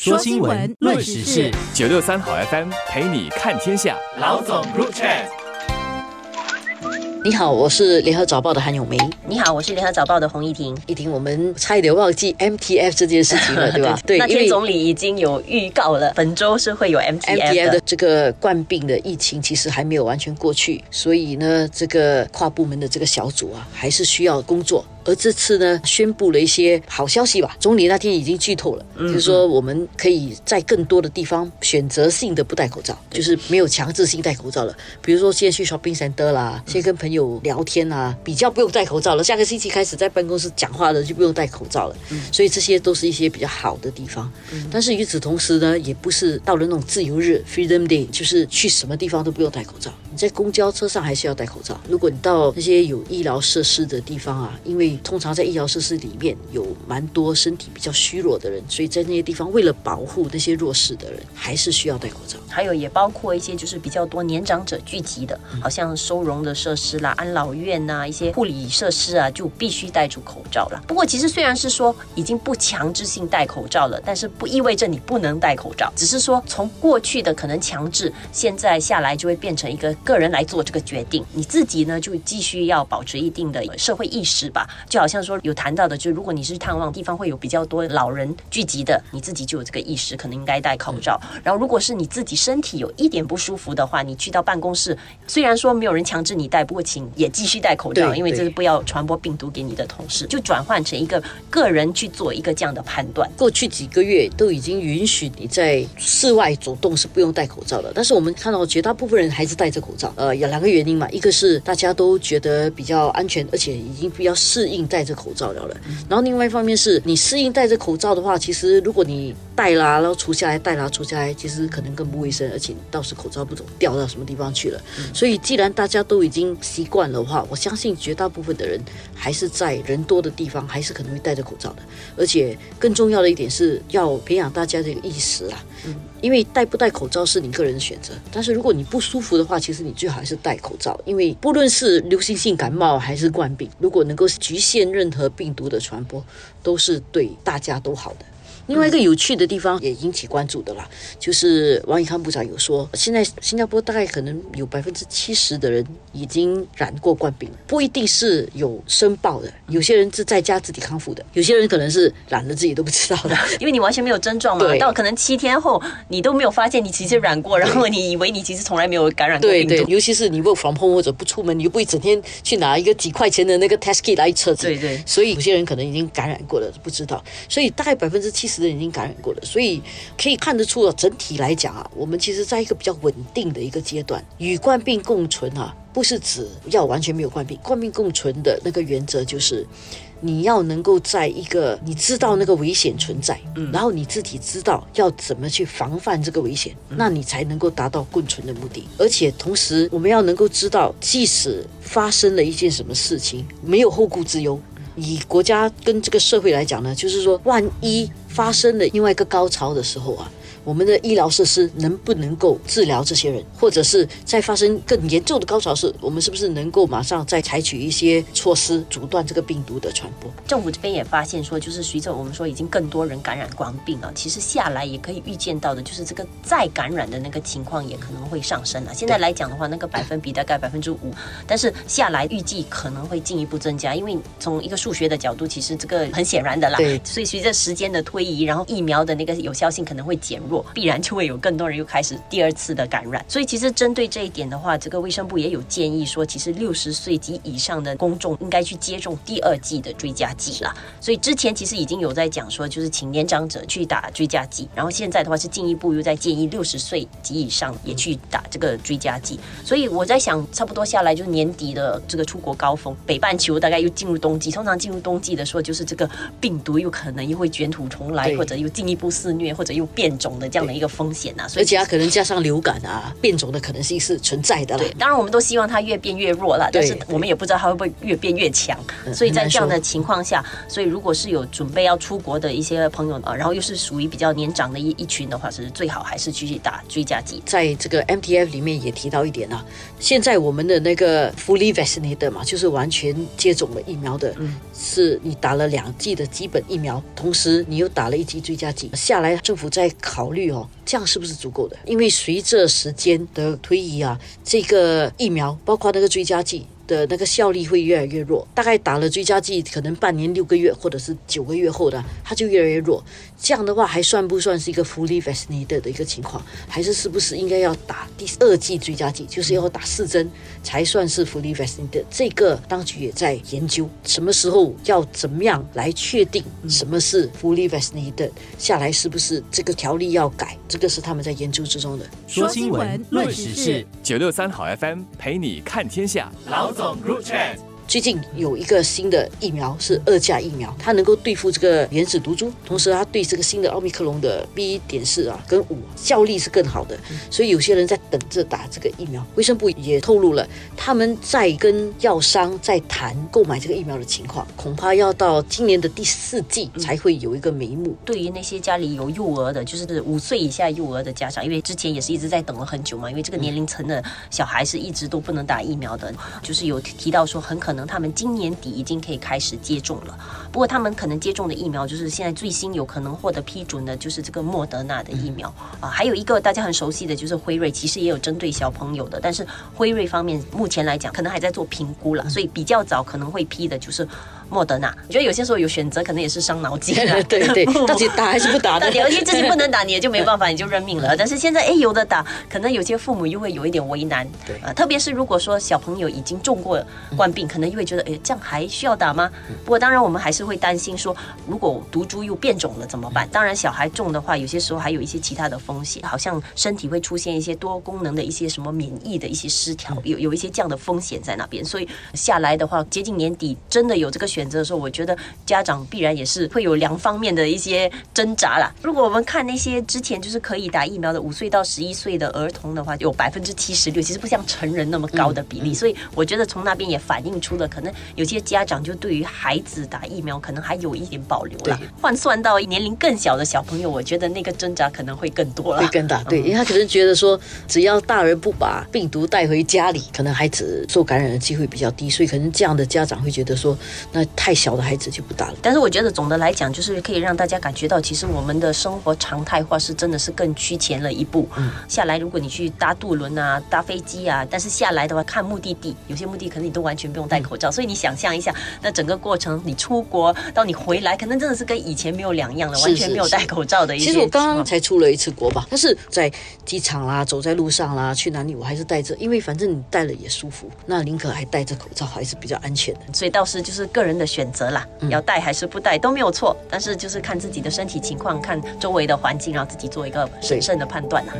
说新闻，论时事，九六三好 FM 陪你看天下。老总入 chat。你好，我是联合早报的韩永梅。你好，我是联合早报的洪一婷。一婷，我们差一点忘记 MTF 这件事情了，对吧？对，那天总理已经有预告了，本周是会有 MTF 的。这个冠病的疫情其实还没有完全过去，所以呢，这个跨部门的这个小组啊，还是需要工作。而这次呢，宣布了一些好消息吧。总理那天已经剧透了，就是说我们可以在更多的地方选择性的不戴口罩，就是没有强制性戴口罩了。比如说，现在去 shopping center 啦，先跟朋友聊天啊，比较不用戴口罩了。下个星期开始在办公室讲话的就不用戴口罩了。所以这些都是一些比较好的地方。但是与此同时呢，也不是到了那种自由日 （freedom day），就是去什么地方都不用戴口罩。在公交车上还是要戴口罩。如果你到那些有医疗设施的地方啊，因为通常在医疗设施里面有蛮多身体比较虚弱的人，所以在那些地方为了保护那些弱势的人，还是需要戴口罩。还有也包括一些就是比较多年长者聚集的，好像收容的设施啦、安老院呐、一些护理设施啊，就必须戴住口罩了。不过其实虽然是说已经不强制性戴口罩了，但是不意味着你不能戴口罩，只是说从过去的可能强制，现在下来就会变成一个个人来做这个决定。你自己呢就继续要保持一定的社会意识吧，就好像。说有谈到的，就如果你是探望地方会有比较多老人聚集的，你自己就有这个意识，可能应该戴口罩。然后，如果是你自己身体有一点不舒服的话，你去到办公室，虽然说没有人强制你戴，不过请也继续戴口罩，因为这是不要传播病毒给你的同事。就转换成一个个人去做一个这样的判断。过去几个月都已经允许你在室外走动是不用戴口罩的，但是我们看到绝大部分人还是戴着口罩。呃，有两个原因嘛，一个是大家都觉得比较安全，而且已经比较适应戴着。口罩了了，然后另外一方面是你适应戴着口罩的话，其实如果你戴啦，然后除下来戴啦，除下来，其实可能更不卫生，而且到时口罩不懂掉到什么地方去了。所以既然大家都已经习惯了的话，我相信绝大部分的人还是在人多的地方还是可能会戴着口罩的。而且更重要的一点是要培养大家这个意识啊，因为戴不戴口罩是你个人的选择，但是如果你不舒服的话，其实你最好还是戴口罩，因为不论是流行性感冒还是冠病，如果能够局限任何病毒的传播，都是对大家都好的。另外一个有趣的地方也引起关注的啦，就是王以康部长有说，现在新加坡大概可能有百分之七十的人已经染过冠病，不一定是有申报的，有些人是在家自己康复的，有些人可能是染了自己都不知道的，因为你完全没有症状嘛，到可能七天后你都没有发现你其实染过，然后你以为你其实从来没有感染过病毒。对对，尤其是你 work from home 或者不出门，你又不会整天去拿一个几块钱的那个 test kit 来测。对对，所以有些人可能已经感染过了，不知道，所以大概百分之七十。已经感染过了，所以可以看得出啊，整体来讲啊，我们其实在一个比较稳定的一个阶段，与冠病共存啊，不是指要完全没有冠病，冠病共存的那个原则就是，你要能够在一个你知道那个危险存在，嗯，然后你自己知道要怎么去防范这个危险，那你才能够达到共存的目的。而且同时，我们要能够知道，即使发生了一件什么事情，没有后顾之忧。以国家跟这个社会来讲呢，就是说，万一发生了另外一个高潮的时候啊。我们的医疗设施能不能够治疗这些人，或者是在发生更严重的高潮时，我们是不是能够马上再采取一些措施阻断这个病毒的传播？政府这边也发现说，就是随着我们说已经更多人感染光病了，其实下来也可以预见到的，就是这个再感染的那个情况也可能会上升了。现在来讲的话，那个百分比大概百分之五，但是下来预计可能会进一步增加，因为从一个数学的角度，其实这个很显然的啦。对，所以随着时间的推移，然后疫苗的那个有效性可能会减弱。必然就会有更多人又开始第二次的感染，所以其实针对这一点的话，这个卫生部也有建议说，其实六十岁及以上的公众应该去接种第二剂的追加剂啦。所以之前其实已经有在讲说，就是请年长者去打追加剂，然后现在的话是进一步又在建议六十岁及以上也去打这个追加剂。所以我在想，差不多下来就是年底的这个出国高峰，北半球大概又进入冬季，通常进入冬季的时候，就是这个病毒又可能又会卷土重来，或者又进一步肆虐，或者又变种。种的这样的一个风险呐、所以而且它可能加上流感啊，变种的可能性是存在的啦对，。当然我们都希望它越变越弱了，但是我们也不知道它会不会越变越强。所以在这样的情况下，所以如果是有准备要出国的一些朋友啊，然后又是属于比较年长的一一群的话，是最好还是继续打追加剂。在这个 MTF 里面也提到一点啊，现在我们的那个 fully vaccinated 嘛，就是完全接种了疫苗的，嗯是你打了两剂的基本疫苗，同时你又打了一剂追加剂，下来政府在考考虑哦，这样是不是足够的？因为随着时间的推移啊，这个疫苗包括那个追加剂。的那个效力会越来越弱，大概打了追加剂，可能半年、六个月或者是九个月后的，它就越来越弱。这样的话，还算不算是一个 fully vaccinated 的一个情况？还是是不是应该要打第二剂追加剂，就是要打四针才算是 fully vaccinated？这个当局也在研究，什么时候要怎么样来确定什么是 fully vaccinated？下来是不是这个条例要改？这个是他们在研究之中的。说新闻，论时事，九六三好 FM 陪你看天下。老总 Group Chat。最近有一个新的疫苗是二价疫苗，它能够对付这个原始毒株，同时它对这个新的奥密克戎的 B 点四啊跟五效力是更好的，所以有些人在等着打这个疫苗。卫生部也透露了，他们在跟药商在谈购买这个疫苗的情况，恐怕要到今年的第四季才会有一个眉目。对于那些家里有幼儿的，就是五岁以下幼儿的家长，因为之前也是一直在等了很久嘛，因为这个年龄层的小孩是一直都不能打疫苗的，就是有提到说很可能他们今年底已经可以开始接种了。不过他们可能接种的疫苗就是现在最新有可能获得批准的，就是这个莫德纳的疫苗。啊，还有一个大家很熟悉的就是辉瑞，其实也有针对小朋友的，但是辉瑞方面目前来讲可能还在做评估了，所以比较早可能会批的就是莫德纳。我觉得有些时候有选择，可能也是伤脑筋啊。对 对，到底打还是不打呢？打你，因为自己不能打，你也就没办法，你就认命了。但是现在，哎，有的打，可能有些父母又会有一点为难。对啊、特别是如果说小朋友已经中过冠病，可能又会觉得，哎，这样还需要打吗？不过当然，我们还是会担心说，如果毒株又变种了怎么办？当然，小孩中的话，有些时候还有一些其他的风险，好像身体会出现一些多功能的一些什么免疫的一些失调，有有一些这样的风险在那边。所以下来的话，接近年底真的有这个选择的时候，我觉得家长必然也是会有两方面的一些挣扎啦。如果我们看那些之前就是可以打疫苗的五岁到十一岁的儿童的话，有百分之七十六，其实不像成人那么高的比例。所以我觉得从那边也反映出了，可能有些家长就对于孩子打疫苗可能还有一点保留了。换算到年龄更小的小朋友，我觉得那个挣扎可能会更多了。会更大，对，因为他可能觉得说，只要大人不把病毒带回家里，可能孩子受感染的机会比较低，所以可能这样的家长会觉得说，那太小的孩子就不打了。但是我觉得总的来讲，就是可以让大家感觉到，其实我们的生活常态化是真的是更趋前了一步。嗯下来，如果你去搭渡轮啊、搭飞机啊，但是下来的话，看目的地，有些目的可能你都完全不用戴口罩，所以你想象一下，那整个过程，你出国到你回来，可能真的是跟以前没有两样了，完全没有戴口罩的一些其实我刚刚才出了一次国吧，但是在机场啦、走在路上啦、去哪里，我还是戴着，因为反正你戴了也舒服，那宁可还戴着口罩，还是比较安全的。所以倒是就是个人的选择啦，要戴还是不戴都没有错，但是就是看自己的身体情况，看周围的环境，然后自己做一个审慎的判断啦。